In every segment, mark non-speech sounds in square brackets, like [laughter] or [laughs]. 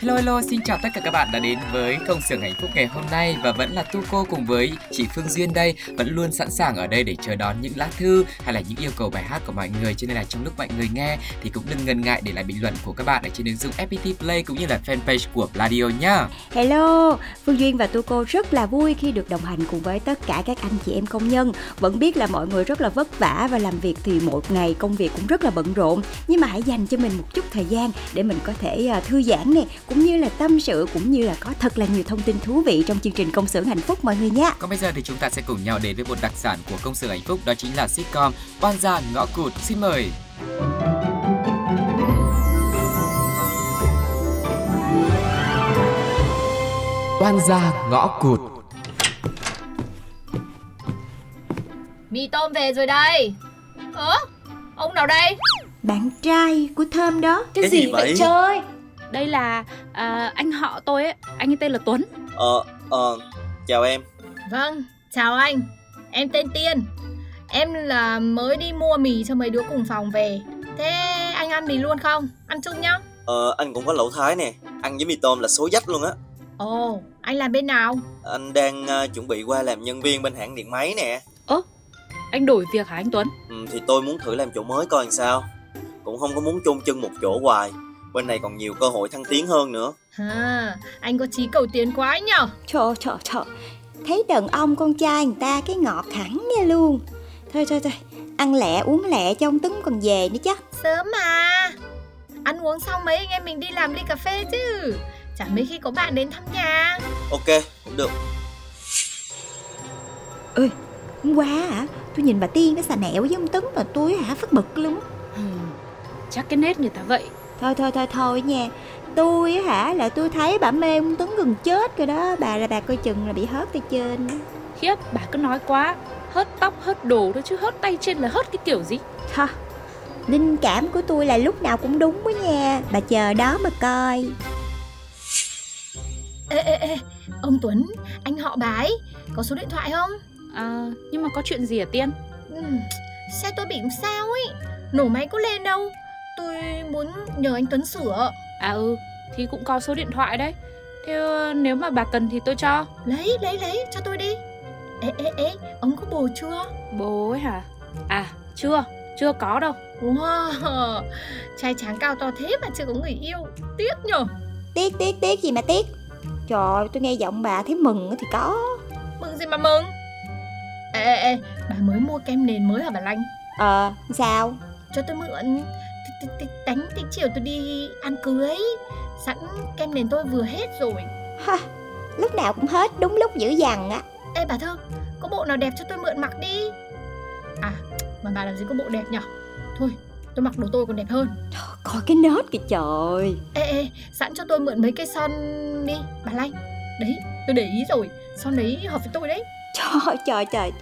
Hello hello, xin chào tất cả các bạn đã đến với công xưởng hạnh phúc ngày hôm nay và vẫn là Tu cô cùng với chị Phương Duyên đây vẫn luôn sẵn sàng ở đây để chờ đón những lá thư hay là những yêu cầu bài hát của mọi người cho nên là trong lúc mọi người nghe thì cũng đừng ngần ngại để lại bình luận của các bạn ở trên ứng dụng FPT Play cũng như là fanpage của Radio nhá. Hello, Phương Duyên và Tu Cô rất là vui khi được đồng hành cùng với tất cả các anh chị em công nhân. Vẫn biết là mọi người rất là vất vả và làm việc thì một ngày công việc cũng rất là bận rộn. Nhưng mà hãy dành cho mình một chút thời gian để mình có thể à, thư giãn nè, cũng như là tâm sự cũng như là có thật là nhiều thông tin thú vị trong chương trình công xưởng hạnh phúc mọi người nha. Còn bây giờ thì chúng ta sẽ cùng nhau đến với một đặc sản của công xưởng hạnh phúc đó chính là sitcom Oan gia ngõ cụt. Xin mời. Oan gia ngõ cụt. Mì tôm về rồi đây Ơ Ông nào đây Bạn trai của Thơm đó. Cái, gì vậy chơi đây là à, anh họ tôi ấy. Anh ấy tên là tuấn. Ờ, ờ, chào em. Vâng Chào anh. Em tên Tiên. Em là mới đi mua mì cho mấy đứa cùng phòng về. Thế anh ăn mì luôn không? Ăn chung nhá. Ờ, anh cũng có lẩu thái nè. Ăn với mì tôm là số dách luôn á. Ồ Anh làm bên nào? Anh đang ờ, chuẩn bị qua làm nhân viên bên hãng điện máy nè. Anh đổi việc hả anh tuấn? Ừ, Thì tôi muốn thử làm chỗ mới coi làm sao. Cũng không có muốn chôn chân một chỗ hoài Bên này còn nhiều cơ hội thăng tiến hơn nữa. À, Anh có chí cầu tiến quá ấy nhở? Trời trời trời. Thấy đàn ông con trai người ta cái ngọt hẳn nha luôn. Thôi thôi thôi, ăn lẹ uống lẹ cho ông Tuấn còn về nữa chứ. Sớm mà. Ăn uống xong mấy anh em mình đi làm ly cà phê chứ. Chả mấy khi có bạn đến thăm nhà. Ok, cũng được. Hôm qua hả, tôi nhìn bà Tiên nó xà nẹo với ông Tuấn mà tôi hả? Phát bực luôn ừ, chắc cái nết người ta vậy Thôi thôi thôi thôi nha. Tôi á hả là tôi thấy bà mê ông Tuấn gần chết rồi đó. Bà là bà coi chừng là bị hớt tay trên. khiếp bà cứ nói quá hớt tóc hớt đồ thôi chứ hớt tay trên là hớt cái kiểu gì Thôi, linh cảm của tôi là lúc nào cũng đúng đó nha. Bà chờ đó mà coi. Ê ê ê Ông Tuấn Anh họ bà ấy Có số điện thoại không à, nhưng mà có chuyện gì hả tiên Ừm, Xe tôi bị sao ấy Nổ máy có lên đâu Tôi muốn nhờ anh Tuấn sửa. À ừ thì cũng có số điện thoại đấy. Thế ờ, nếu mà bà cần thì tôi cho. Lấy lấy lấy cho tôi đi. Ê ê ê Ông có bồ chưa? Bố ấy hả? À chưa chưa có đâu. Wow Trai tráng cao to thế mà chưa có người yêu. Tiếc nhở Tiếc tiếc tiếc gì mà tiếc. Trời, tôi nghe giọng bà thấy mừng thì có. Mừng gì mà mừng? Ê ê ê Bà mới mua kem nền mới hả bà Lanh? Ờ, sao? Cho tôi mượn Đánh tí chiều tôi đi ăn cưới Sẵn kem nền tôi vừa hết rồi Ha, lúc nào cũng hết đúng lúc dữ dằn á. Ê bà Thơm Có bộ nào đẹp cho tôi mượn mặc đi À mà bà làm gì có bộ đẹp nhở Thôi tôi mặc đồ tôi còn đẹp hơn Trời, coi cái nết kìa trời. Ê ê sẵn cho tôi mượn mấy cây son đi Bà Lanh Đấy tôi để ý rồi Son đấy hợp với tôi đấy Trời trời trời.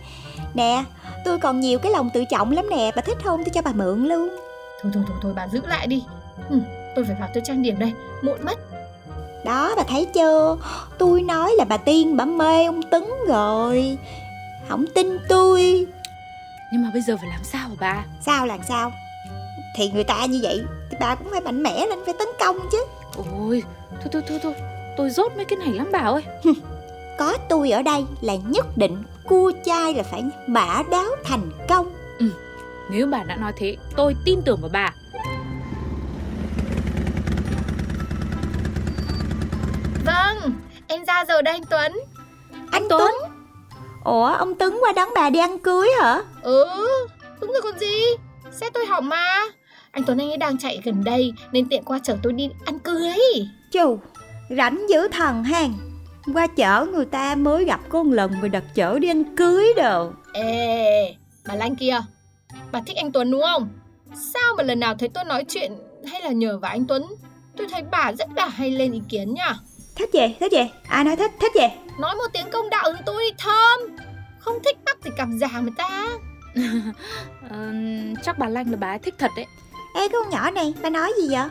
Nè, tôi còn nhiều cái lòng tự trọng lắm nè, bà thích không tôi cho bà mượn luôn. Thôi thôi thôi thôi bà giữ lại đi. Ừ, Tôi phải vào tôi trang điểm đây Muộn mất. Đó bà thấy chưa? Tôi nói là bà Tiên bà mê ông Tấn rồi. Không tin tôi. Nhưng mà bây giờ phải làm sao hả bà? Sao là sao? Thì người ta như vậy Thì bà cũng phải mạnh mẽ lên phải tấn công chứ. Ôi thôi thôi thôi thôi. Tôi rốt mấy cái này lắm bà ơi. Có tôi ở đây là nhất định Cua chai là phải mã đáo thành công nếu bà đã nói thế, tôi tin tưởng vào bà. Vâng, em ra rồi đây anh Tuấn. Anh, anh Tuấn? Ủa, ông Tuấn qua đón bà đi ăn cưới hả? Ừ, đúng rồi còn gì. Xe tôi hỏng mà. Anh Tuấn anh ấy đang chạy gần đây nên tiện qua chở tôi đi ăn cưới. Chù, rảnh dữ thần hàng qua chở người ta mới gặp có lần rồi đặt chở đi ăn cưới đồ ê bà lan kia Bà thích anh Tuấn đúng không? Sao mà lần nào thấy tôi nói chuyện Hay là nhờ vào anh Tuấn? Tôi thấy bà rất là hay lên ý kiến nha Thích gì? Thích gì? Ai nói thích? Thích gì? Nói một tiếng công đạo với tôi đi thơm. Không thích bắt thì cặp già người ta. [laughs] Ờ, chắc bà Lanh là bà ấy thích thật đấy. Ê con nhỏ này bà nói gì vậy?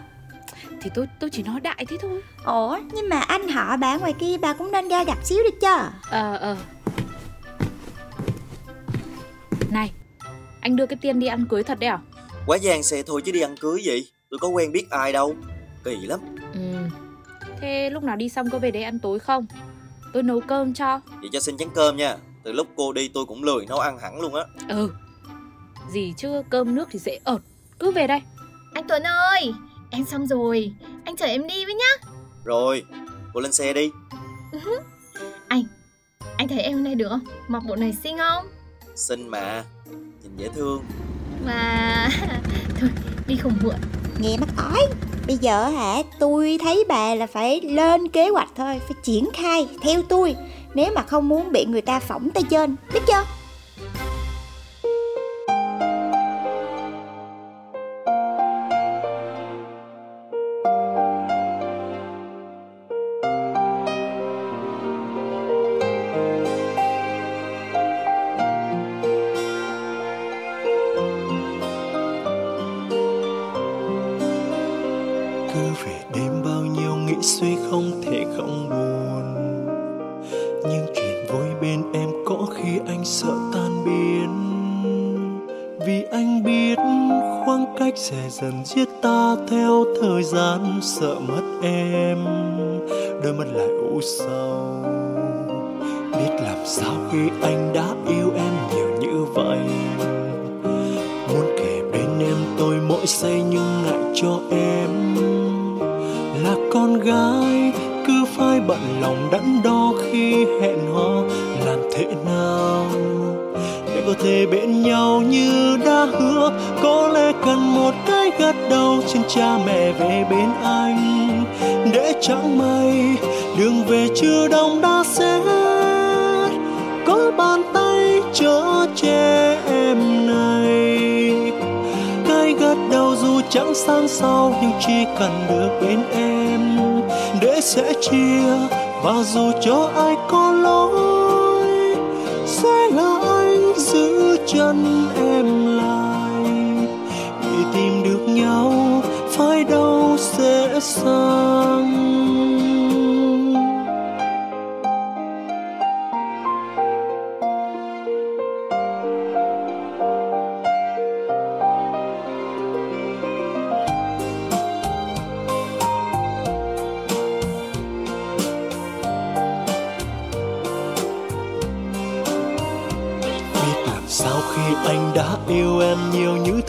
Thì tôi tôi chỉ nói đại thế thôi. Ủa nhưng mà anh họ bà ngoài kia bà cũng nên ra gặp xíu đi chứ. Ờ ờ. Này Anh đưa cái tiền đi ăn cưới thật đấy à? Quá gian xe thôi chứ đi ăn cưới gì Tôi có quen biết ai đâu. Kỳ lắm. Ừ. Thế lúc nào đi xong có về đây ăn tối không? Tôi nấu cơm cho. Vậy cho xin chén cơm nha. Từ lúc cô đi tôi cũng lười nấu ăn hẳn luôn á. Ừ. Gì chứ cơm nước thì dễ ợt. Cứ về đây. Anh Tuấn ơi! Em xong rồi. Anh chở em đi với nhá. Rồi Cô lên xe đi. Anh thấy em này được không? Mặc bộ này xinh không Xinh mà. Nhìn dễ thương. Và [laughs] Thôi đi không muộn. Nghe mắt ói Bây giờ hả tôi thấy bà là phải lên kế hoạch thôi Phải triển khai theo tôi. Nếu mà không muốn bị người ta phỏng tay trên Biết chưa không thể không buồn. Nhưng chuyện vui bên em có khi anh sợ tan biến. Vì anh biết khoảng cách sẽ dần giết ta theo thời gian, sợ mất em, đôi mắt lại u sầu. Biết làm sao khi anh đã yêu em nhiều như vậy. Muốn kể bên em tôi mỗi giây nhưng ngại cho em là con gái bận lòng đắn đo khi hẹn hò, làm thế nào để có thể bên nhau như đã hứa? Có lẽ cần một cái gật đầu trên cha mẹ về bên anh, để chẳng may đường về chưa đông đã sẽ có bàn tay chở che em này, cái gật đầu dù chẳng sang sau nhưng chỉ cần được bên em sẽ chia, và dù cho ai có lỗi, sẽ là anh giữ chân em lại. Vì tìm được nhau, phải đâu sẽ sang.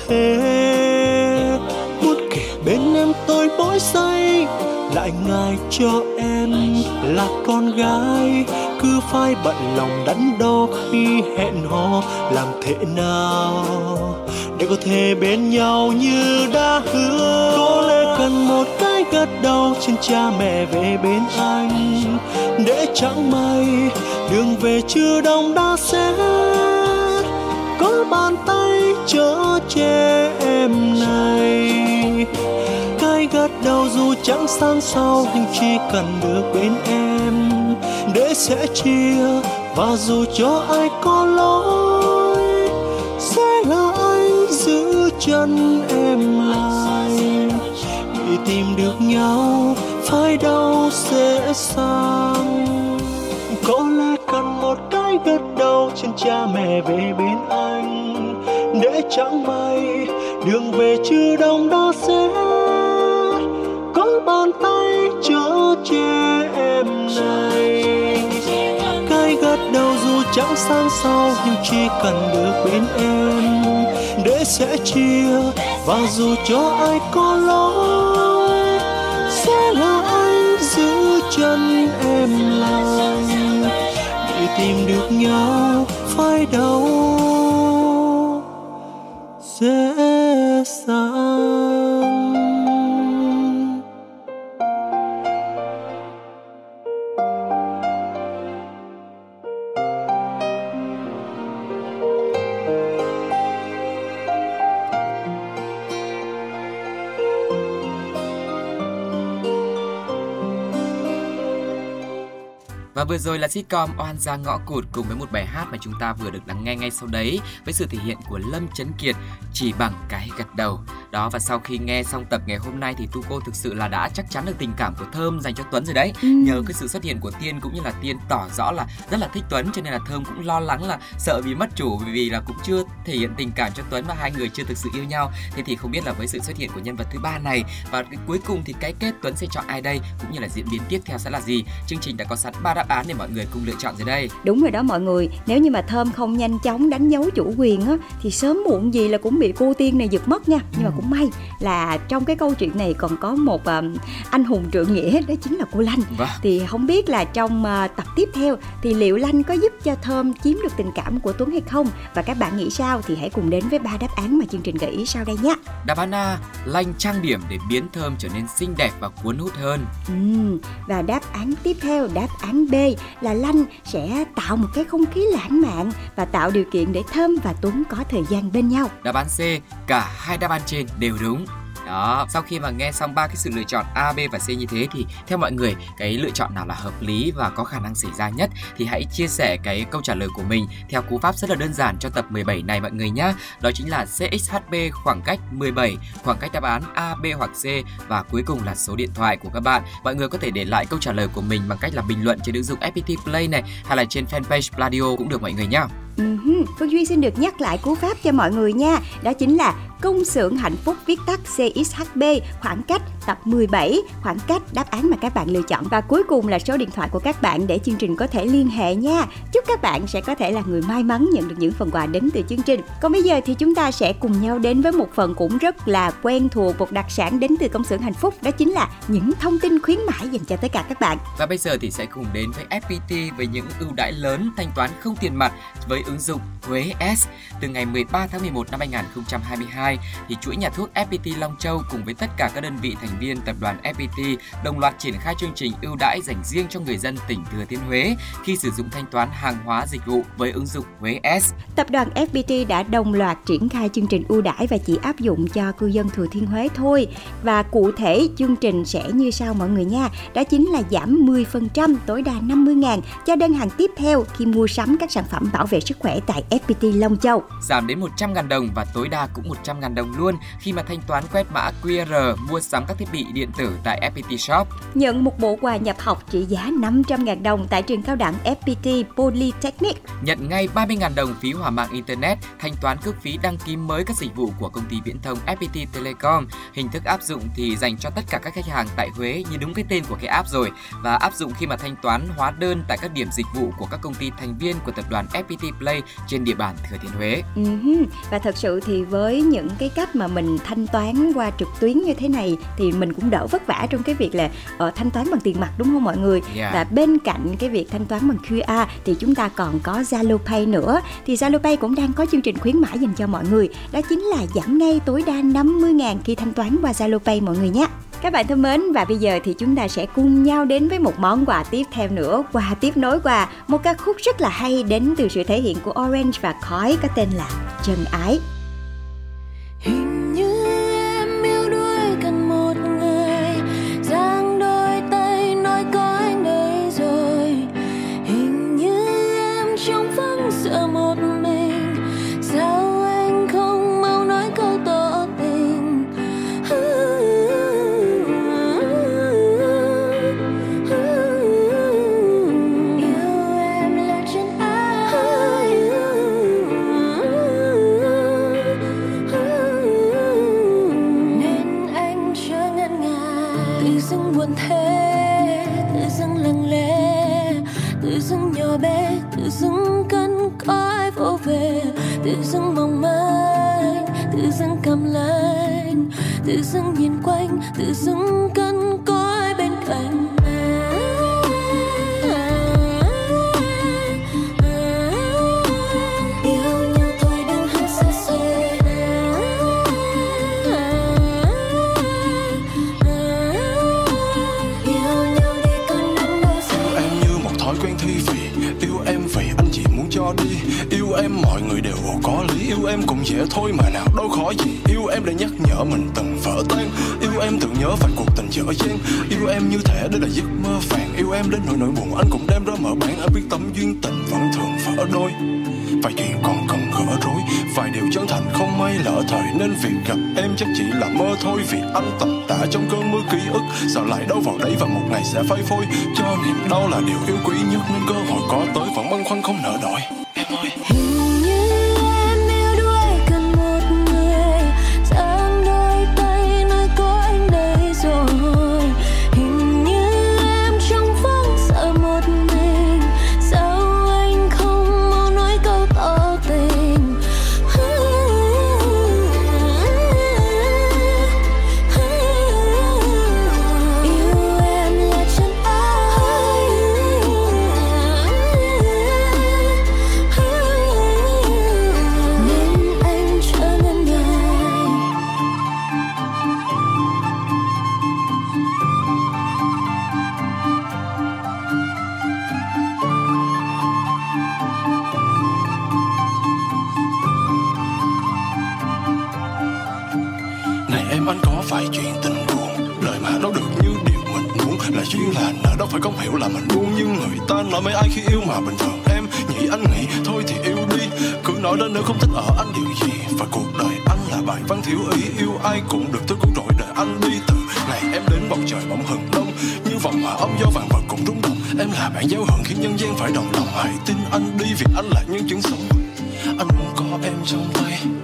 Nhiều thế muốn kể bên em tôi mỗi giây lại ngài cho em là con gái. Cứ phải bận lòng đắn đo khi hẹn hò, làm thế nào để có thể bên nhau như đã hứa? Có lẽ cần một cái gật đầu trên cha mẹ về bên anh. Để chẳng may đường về chưa đông đã xét có bàn tay chở che em này. Cái gắt đau dù chẳng sang sau nhưng chỉ cần được bên em, để sẽ chia. Và dù cho ai có lỗi, sẽ là anh giữ chân em lại. Vì tìm được nhau, phải đau sẽ sang. Có lẽ cần một cái gật đầu trên cha mẹ về bên anh để chẳng may. Đường về chưa đông đã sẽ có bàn tay chở che em này. Cái gật đầu dù chẳng sang sau nhưng chỉ cần được bên em để sẽ chia. Và dù cho ai có lỗi, sẽ là anh giữ chân em lại đi tìm được nhau phải đâu dễ dàng. Và vừa rồi là sitcom Oan gia ngõ cụt cùng với một bài hát mà chúng ta vừa được lắng nghe ngay sau đấy, với sự thể hiện của Lâm Chấn Kiệt chỉ bằng cái gật đầu. Đó và sau khi nghe xong tập ngày hôm nay thì Tuco thực sự là đã chắc chắn được tình cảm của Thơm dành cho Tuấn rồi đấy. Ừ. Nhờ cái sự xuất hiện của Tiên cũng như là Tiên tỏ rõ là rất là thích Tuấn cho nên là Thơm cũng lo lắng là sợ vì mất chủ vì là cũng chưa thể hiện tình cảm cho Tuấn và hai người chưa thực sự yêu nhau. Thế thì không biết là với sự xuất hiện của nhân vật thứ ba này và cái cuối cùng thì cái kết Tuấn sẽ chọn ai đây cũng như là diễn biến tiếp theo sẽ là gì. Chương trình đã có sẵn ba đáp án để mọi người cùng lựa chọn rồi đây. Đúng rồi đó mọi người, nếu như mà Thơm không nhanh chóng đánh dấu chủ quyền á thì sớm muộn gì là cũng bị cô tiên này giật mất nha. Nhưng mà cũng may là trong cái câu chuyện này còn có một um, anh hùng trượng nghĩa đó chính là cô Lanh. Vâng. Thì không biết là trong uh, tập tiếp theo thì liệu Lanh có giúp cho Thơm chiếm được tình cảm của Tuấn hay không? Và các bạn nghĩ sao thì hãy cùng đến với ba đáp án mà chương trình gợi ý sau đây nhé. Đáp án A, lanh trang điểm để biến Thơm trở nên xinh đẹp và cuốn hút hơn. Ừm, và đáp án tiếp theo, đáp án B là Lanh sẽ tạo một cái không khí lãng mạn và tạo điều kiện để Thơm và Tuấn có thời gian bên nhau. Đáp án C, cả hai đáp án trên đều đúng. Đó, sau khi mà nghe xong ba cái sự lựa chọn A, B và C như thế thì theo mọi người cái lựa chọn nào là hợp lý và có khả năng xảy ra nhất thì hãy chia sẻ cái câu trả lời của mình theo cú pháp rất là đơn giản cho tập 17 này mọi người nhé. Đó chính là CXHB khoảng cách 17, khoảng cách đáp án A, B hoặc C và cuối cùng là số điện thoại của các bạn. Mọi người có thể để lại câu trả lời của mình bằng cách là bình luận trên ứng dụng FPT Play này hay là trên fanpage Pladio cũng được mọi người nhé. Uh-huh. Phương Duy xin được nhắc lại cú pháp cho mọi người nha. Đó chính là công xưởng hạnh phúc viết tắt CXHB khoảng cách tập 17 khoảng cách đáp án mà các bạn lựa chọn và cuối cùng là số điện thoại của các bạn để chương trình có thể liên hệ nha. Chúc các bạn sẽ có thể là người may mắn nhận được những phần quà đến từ chương trình. Còn bây giờ thì chúng ta sẽ cùng nhau đến với một phần cũng rất là quen thuộc, một đặc sản đến từ công xưởng hạnh phúc, đó chính là những thông tin khuyến mãi dành cho tất cả các bạn. Và bây giờ thì sẽ cùng đến với FPT với những ưu đãi lớn thanh toán không tiền mặt với ứng dụng Huế S. Từ ngày 13 tháng 11 năm 2022 thì chuỗi nhà thuốc FPT Long Châu cùng với tất cả các đơn vị thành viên tập đoàn FPT đồng loạt triển khai chương trình ưu đãi dành riêng cho người dân tỉnh Thừa Thiên Huế khi sử dụng thanh toán hàng hóa dịch vụ với ứng dụng Huế S. Tập đoàn FPT đã đồng loạt triển khai chương trình ưu đãi và chỉ áp dụng cho cư dân Thừa Thiên Huế thôi. Và cụ thể, chương trình sẽ như sau mọi người nha. Đó chính là giảm 10% tối đa 50 ngàn cho đơn hàng tiếp theo khi mua sắm các sản phẩm bảo vệ sức khỏe tại FPT Long Châu. Giảm đến 100.000 đồng và tối đa cũng 100.000 đồng luôn khi mà thanh toán quét mã QR mua sắm các thiết bị điện tử tại FPT Shop. Nhận một bộ quà nhập học trị giá 500.000 đồng tại trường cao đẳng FPT Polytechnic. Nhận ngay 30.000 đồng phí hỏa mạng Internet, thanh toán cước phí đăng ký mới các dịch vụ của công ty viễn thông FPT Telecom. Hình thức áp dụng thì dành cho tất cả các khách hàng tại Huế như đúng cái tên của cái app rồi và áp dụng khi mà thanh toán hóa đơn tại các điểm dịch vụ của các công ty thành viên của tập đoàn FPT Play trên địa bàn Thừa Thiên Huế. Uh-huh. Và thật sự thì với những cái cách mà mình thanh toán qua trực tuyến như thế này thì mình cũng đỡ vất vả trong cái việc là uh, thanh toán bằng tiền mặt đúng không mọi người? Yeah. Và bên cạnh cái việc thanh toán bằng QR thì chúng ta còn có Zalo Pay nữa. Thì Zalo Pay cũng đang có chương trình khuyến mãi dành cho mọi người. Đó chính là giảm ngay tối đa 50.000 khi thanh toán qua Zalo Pay mọi người nhé. Các bạn thân mến và bây giờ thì chúng ta sẽ cùng nhau đến với một món quà tiếp theo nữa Quà tiếp nối quà Một ca khúc rất là hay đến từ sự thể hiện của Orange và Khói có tên là Chân Ái. Đến nỗi nỗi buồn, anh cũng đem ra mở bán anh biết tấm duyên tình vẫn thường vỡ đôi. Vài chuyện còn cần gỡ rối, vài điều chân thành không may lỡ thời. Nên việc gặp em chắc chỉ là mơ thôi, vì anh tầm tạ trong cơn mưa ký ức. Sao lại đâu vào đấy và một ngày sẽ phai phôi? Cho niềm đau là điều yêu quý nhất nên cơ hội có tới vẫn băn khoăn không nỡ đòi lại những chuyến anh là chứng sống Anh muốn có em trong tay.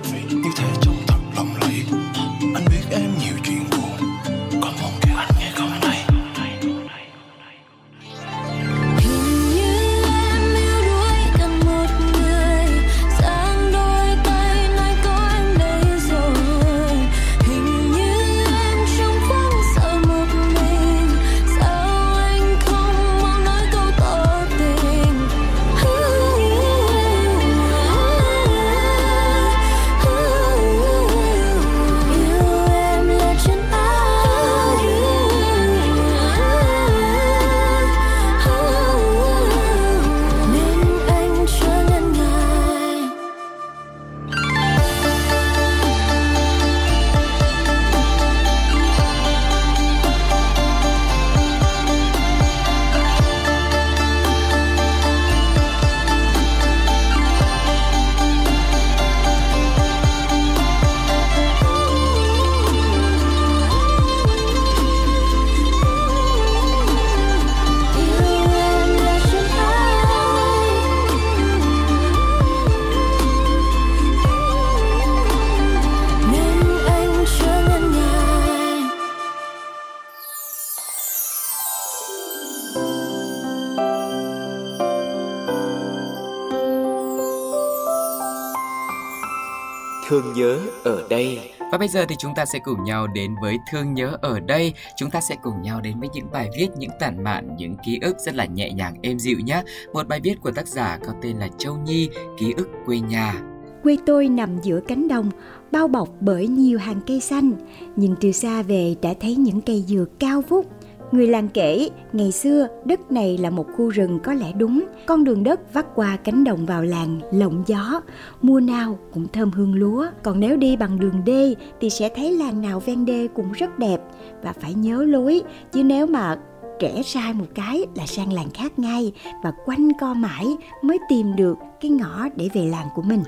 Thương nhớ ở đây Và bây giờ thì chúng ta sẽ cùng nhau đến với Thương nhớ ở đây. Chúng ta sẽ cùng nhau đến với những bài viết, những tản mạn, những ký ức rất là nhẹ nhàng êm dịu nhé. Một bài viết của tác giả có tên là Châu Nhi, ký ức quê nhà. Quê tôi nằm giữa cánh đồng, bao bọc bởi nhiều hàng cây xanh. Nhìn từ xa về đã thấy những cây dừa cao vút. Người làng kể, ngày xưa đất này là một khu rừng có lẽ đúng. Con đường đất vắt qua cánh đồng vào làng lộng gió. Mùa nào cũng thơm hương lúa. Còn nếu đi bằng đường đê thì sẽ thấy làng nào ven đê cũng rất đẹp. Và phải nhớ lối, chứ nếu mà trẻ sai một cái là sang làng khác ngay và quanh co mãi mới tìm được cái ngõ để về làng của mình.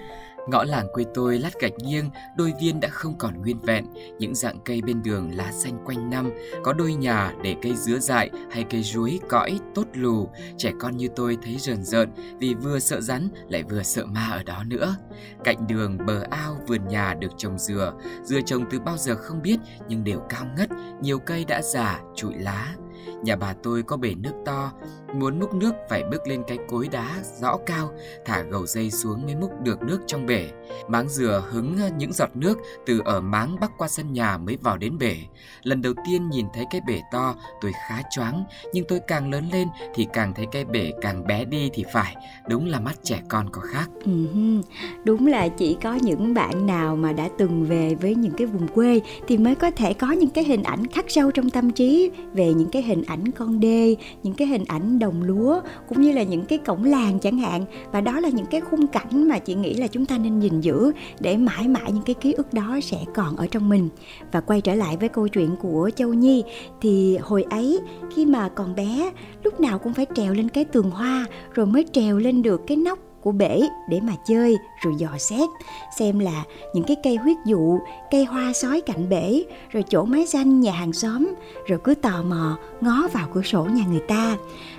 Ngõ làng quê tôi lát gạch nghiêng, đôi viên đã không còn nguyên vẹn, những dạng cây bên đường lá xanh quanh năm, có đôi nhà để cây dứa dại hay cây ruối cõi tốt lù, trẻ con như tôi thấy rờn rợn vì vừa sợ rắn lại vừa sợ ma ở đó nữa. Cạnh đường bờ ao vườn nhà được trồng dừa, dừa trồng từ bao giờ không biết nhưng đều cao ngất, nhiều cây đã già, trụi lá. Nhà bà tôi có bể nước to, muốn múc nước phải bước lên cái cối đá rõ cao, thả gầu dây xuống mới múc được nước trong bể. Máng dừa hứng ờ, những giọt nước từ ở máng bắc qua sân nhà mới vào đến bể. Lần đầu tiên nhìn thấy cái bể to, tôi khá choáng, nhưng tôi càng lớn lên thì càng thấy cái bể càng bé đi thì phải. Đúng là mắt trẻ con có khác. Ừ đúng là chỉ có những bạn nào mà đã từng về với những cái vùng quê thì mới có thể có những cái hình ảnh khắc sâu trong tâm trí về những cái hình ảnh con đê những cái hình ảnh đồng lúa, cũng như là những cái cổng làng chẳng hạn. Và đó là những cái khung cảnh mà chị nghĩ là chúng ta nên gìn giữ để mãi mãi những cái ký ức đó sẽ còn ở trong mình. Và quay trở lại với câu chuyện của châu nhi, thì hồi ấy khi mà còn bé, lúc nào cũng phải trèo lên cái tường hoa, rồi mới trèo lên được cái nóc của bể để mà chơi, rồi dò xét, xem là những cái cây huyết dụ, cây hoa sói cạnh bể, rồi chỗ mái danh nhà hàng xóm, rồi cứ tò mò ngó vào cửa sổ nhà người ta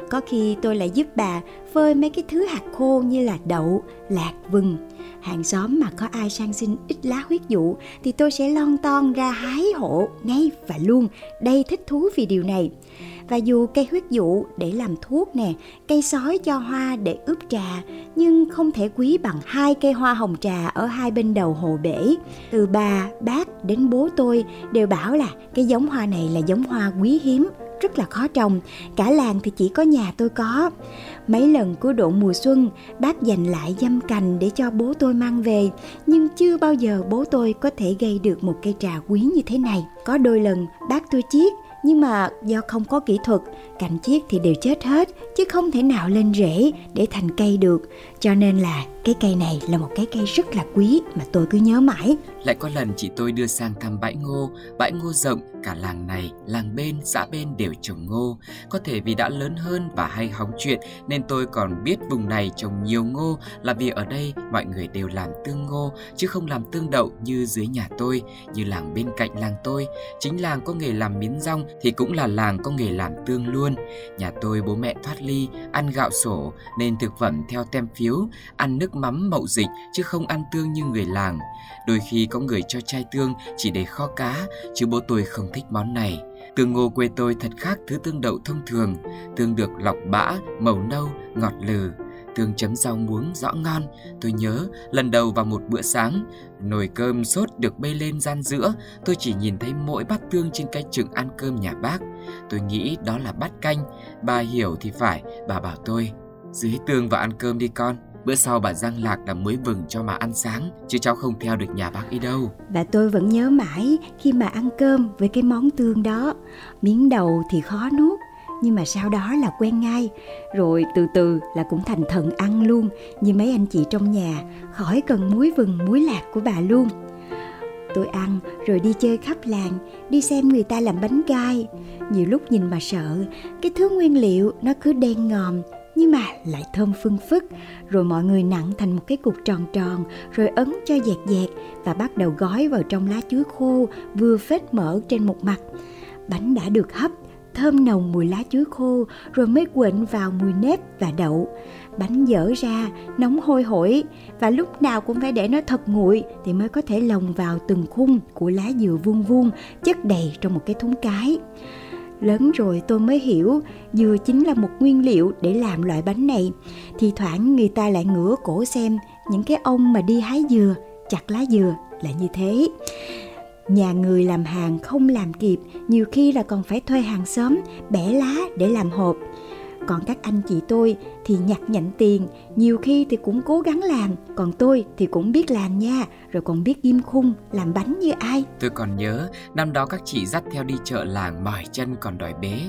có khi tôi lại giúp bà phơi mấy cái thứ hạt khô như là đậu, lạc, vừng. Hàng xóm mà có ai sang xin ít lá huyết dụ thì tôi sẽ lon ton ra hái hộ ngay và luôn. Đây thích thú vì điều này. Và dù cây huyết dụ để làm thuốc nè, cây sói cho hoa để ướp trà, nhưng không thể quý bằng hai cây hoa hồng trà ở hai bên đầu hồ bể. Từ bà, bác đến bố tôi đều bảo là cái giống hoa này là giống hoa quý hiếm rất là khó trồng. Cả làng thì chỉ có nhà tôi có. Mấy lần cuối độ mùa xuân, bác dành lại dăm cành để cho bố tôi mang về, nhưng chưa bao giờ bố tôi có thể gây được một cây trà quý như thế này. Có đôi lần, bác tôi chiết, nhưng mà do không có kỹ thuật, cành chiết thì đều chết hết, chứ không thể nào lên rễ để thành cây được cho nên là cái cây này là một cái cây rất là quý mà tôi cứ nhớ mãi. Lại có lần chị tôi đưa sang thăm bãi ngô. Bãi ngô rộng, cả làng này, làng bên, xã bên đều trồng ngô. Có thể vì đã lớn hơn và hay hóng chuyện, nên tôi còn biết vùng này trồng nhiều ngô là vì ở đây mọi người đều làm tương ngô, chứ không làm tương đậu như dưới nhà tôi, như làng bên cạnh làng tôi. Chính làng có nghề làm miến rong thì cũng là làng có nghề làm tương luôn. Nhà tôi bố mẹ thoát ly, ăn gạo sổ, nên thực phẩm theo tem phiếu ăn nước mắm mậu dịch chứ không ăn tương như người làng đôi khi có người cho chai tương chỉ để kho cá chứ bố tôi không thích món này Tương ngô quê tôi thật khác thứ tương đậu thông thường, tương được lọc bã, màu nâu, ngọt lừ. Tương chấm rau muống rõ ngon, tôi nhớ lần đầu vào một bữa sáng, nồi cơm sốt được bê lên gian giữa, tôi chỉ nhìn thấy mỗi bát tương trên cái chừng ăn cơm nhà bác. Tôi nghĩ đó là bát canh, bà hiểu thì phải, bà bảo tôi, dưới tương và ăn cơm đi con. Bữa sau bà răng lạc làm muối vừng cho mà ăn sáng, Chứ cháu không theo được nhà bác ấy đâu. Và tôi vẫn nhớ mãi khi mà ăn cơm với cái món tương đó. Miếng đầu thì khó nuốt, nhưng mà sau đó là quen ngay. Rồi từ từ là cũng thành thần ăn luôn, như mấy anh chị trong nhà, khỏi cần muối vừng, muối lạc của bà luôn. Tôi ăn, rồi đi chơi khắp làng, đi xem người ta làm bánh gai nhiều lúc nhìn mà sợ, cái thứ nguyên liệu nó cứ đen ngòm nhưng mà lại thơm phương phức, rồi mọi người nặng thành một cái cục tròn tròn, rồi ấn cho dẹt dẹt và bắt đầu gói vào trong lá chuối khô vừa phết mỡ trên một mặt. Bánh đã được hấp, thơm nồng mùi lá chuối khô, rồi mới quện vào mùi nếp và đậu. Bánh dở ra, nóng hôi hổi và lúc nào cũng phải để nó thật nguội thì mới có thể lồng vào từng khung của lá dừa vuông vuông chất đầy trong một cái thúng cái lớn rồi tôi mới hiểu dừa chính là một nguyên liệu để làm loại bánh này. Thì thoảng người ta lại ngửa cổ xem, những cái ông mà đi hái dừa, chặt lá dừa là như thế. Nhà người làm hàng không làm kịp, nhiều khi là còn phải thuê hàng xóm bẻ lá để làm hộp còn các anh chị tôi thì nhặt nhạnh tiền, nhiều khi thì cũng cố gắng làm, còn tôi thì cũng biết làm nha, rồi còn biết ghim khung, làm bánh như ai. Tôi còn nhớ, năm đó các chị dắt theo đi chợ làng mỏi chân còn đòi bế.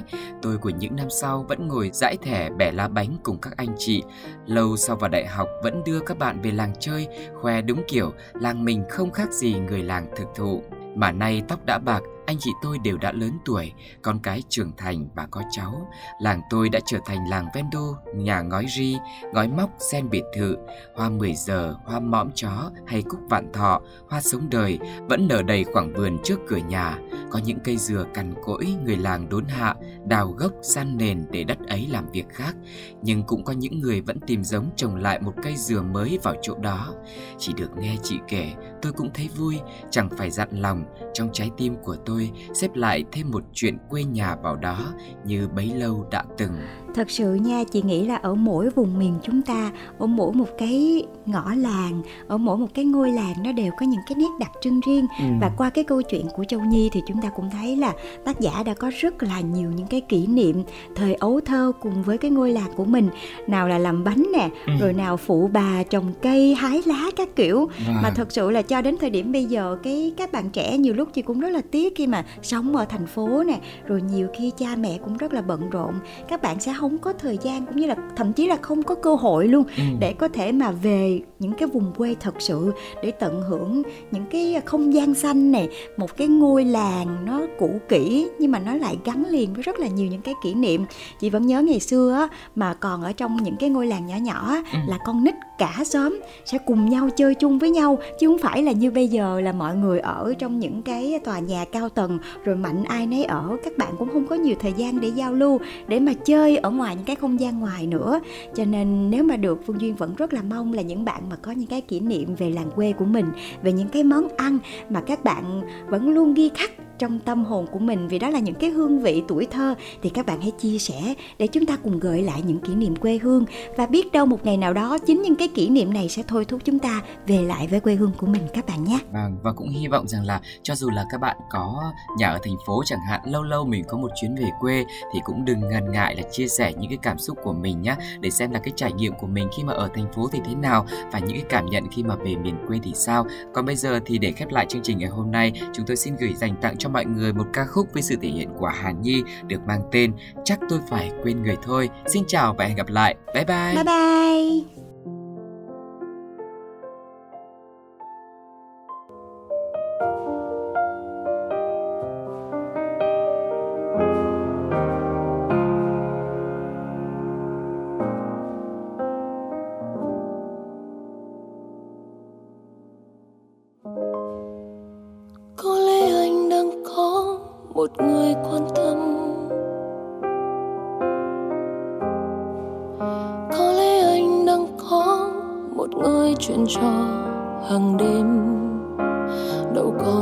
Tôi của những năm sau vẫn ngồi dãi thẻ bẻ lá bánh cùng các anh chị. Lâu sau vào đại học vẫn đưa các bạn về làng chơi, khoe đúng kiểu, làng mình không khác gì người làng thực thụ. Mà nay tóc đã bạc anh chị tôi đều đã lớn tuổi, con cái trưởng thành và có cháu. Làng tôi đã trở thành làng ven đô, nhà ngói ri, ngói móc, sen biệt thự, hoa mười giờ, hoa mõm chó hay cúc vạn thọ, hoa sống đời vẫn nở đầy khoảng vườn trước cửa nhà. Có những cây dừa cằn cỗi người làng đốn hạ, đào gốc san nền để đất ấy làm việc khác. Nhưng cũng có những người vẫn tìm giống trồng lại một cây dừa mới vào chỗ đó. Chỉ được nghe chị kể, tôi cũng thấy vui, chẳng phải dặn lòng, trong trái tim của tôi xếp lại thêm một chuyện quê nhà vào đó như bấy lâu đã từng thật sự nha chị nghĩ là ở mỗi vùng miền chúng ta ở mỗi một cái ngõ làng ở mỗi một cái ngôi làng nó đều có những cái nét đặc trưng riêng ừ. và qua cái câu chuyện của châu nhi thì chúng ta cũng thấy là tác giả đã có rất là nhiều những cái kỷ niệm thời ấu thơ cùng với cái ngôi làng của mình nào là làm bánh nè ừ. rồi nào phụ bà trồng cây hái lá các kiểu wow. mà thật sự là cho đến thời điểm bây giờ cái các bạn trẻ nhiều lúc chị cũng rất là tiếc khi mà sống ở thành phố nè rồi nhiều khi cha mẹ cũng rất là bận rộn các bạn sẽ không có thời gian cũng như là thậm chí là không có cơ hội luôn ừ. để có thể mà về những cái vùng quê thật sự để tận hưởng những cái không gian xanh này một cái ngôi làng nó cũ kỹ nhưng mà nó lại gắn liền với rất là nhiều những cái kỷ niệm chị vẫn nhớ ngày xưa á, mà còn ở trong những cái ngôi làng nhỏ nhỏ ừ. là con nít cả xóm sẽ cùng nhau chơi chung với nhau chứ không phải là như bây giờ là mọi người ở trong những cái tòa nhà cao tầng rồi mạnh ai nấy ở các bạn cũng không có nhiều thời gian để giao lưu để mà chơi ở ngoài những cái không gian ngoài nữa cho nên nếu mà được phương duyên vẫn rất là mong là những bạn mà có những cái kỷ niệm về làng quê của mình, về những cái món ăn mà các bạn vẫn luôn ghi khắc trong tâm hồn của mình, vì đó là những cái hương vị tuổi thơ, thì các bạn hãy chia sẻ để chúng ta cùng gợi lại những kỷ niệm quê hương và biết đâu một ngày nào đó chính những cái kỷ niệm này sẽ thôi thúc chúng ta về lại với quê hương của mình, các bạn nhé. Vâng và cũng hy vọng rằng là cho dù là các bạn có nhà ở thành phố chẳng hạn, lâu lâu mình có một chuyến về quê thì cũng đừng ngần ngại là chia sẻ những cái cảm xúc của mình nhé để xem là cái trải nghiệm của mình khi mà ở thành phố thì thế nào và những cái cảm nhận khi mà về miền quê thì sao. Còn bây giờ thì để khép lại chương trình ngày hôm nay, chúng tôi xin gửi dành tặng cho mọi người một ca khúc với sự thể hiện của Hàn Nhi được mang tên Chắc tôi phải quên người thôi. Xin chào và hẹn gặp lại. Bye bye. Bye bye.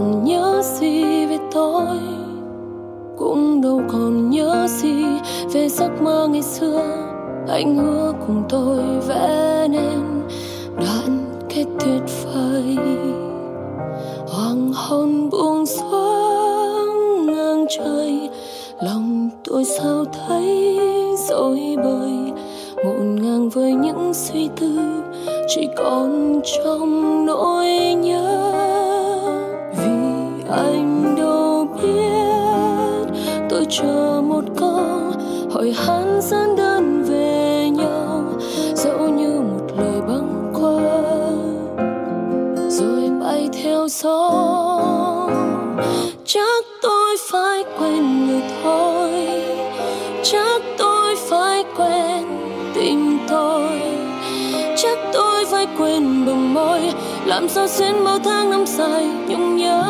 Còn nhớ gì về tôi, cũng đâu còn nhớ gì về giấc mơ ngày xưa. Anh hứa cùng tôi vẽ nên đoạn kết tuyệt vời. Hoàng hôn buông xuống ngang trời, lòng tôi sao thấy dối bời. Ngổn ngang với những suy tư chỉ còn trong nỗi nhớ. Chờ một câu hỏi han gian đơn về nhau. Dẫu như một lời băng qua rồi bay theo gió. Chắc tôi phải quên người thôi, chắc tôi phải quên tình tôi. Chắc tôi phải quên bằng môi, làm sao xuyên bao tháng năm dài nhung nhớ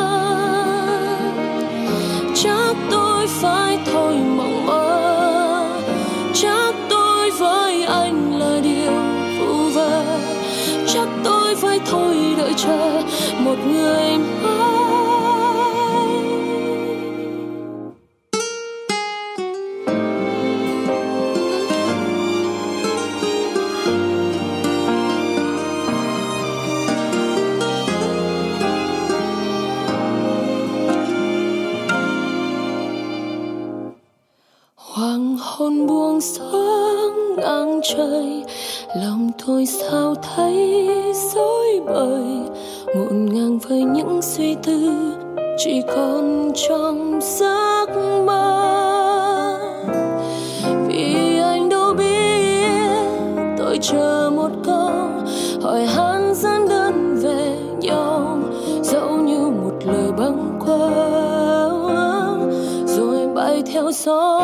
theo gió.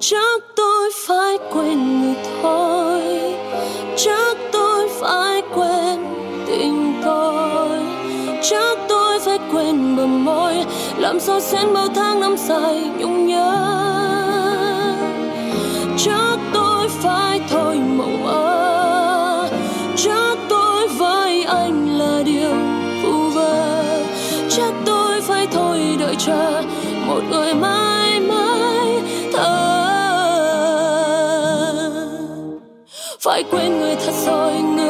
Chắc phải quên người thôi. Chắc tôi phải quên tình tôi. Chắc tôi phải quên bờ môi. Làm sao xen bao tháng năm dài nhung phải quên người thật rồi người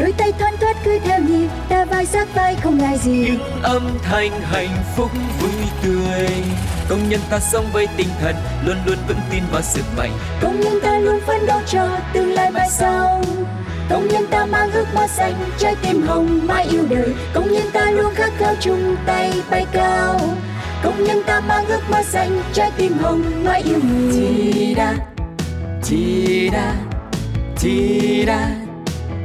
đôi tay thoăn thoắt cứ theo nhịp ta vai sát vai không ngại gì. Những âm thanh hạnh phúc vui tươi. Công nhân ta sống với tinh thần luôn luôn vững tin vào sức mạnh. công nhân ta luôn phấn đấu cho tương lai mai sau. Công nhân ta mang ước mơ xanh trái tim hồng mãi yêu đời. Công nhân ta luôn khát khao chung tay bay cao. Công nhân ta mang ước mơ xanh trái tim hồng mãi yêu người. Chi đa, chi đa, chi đa,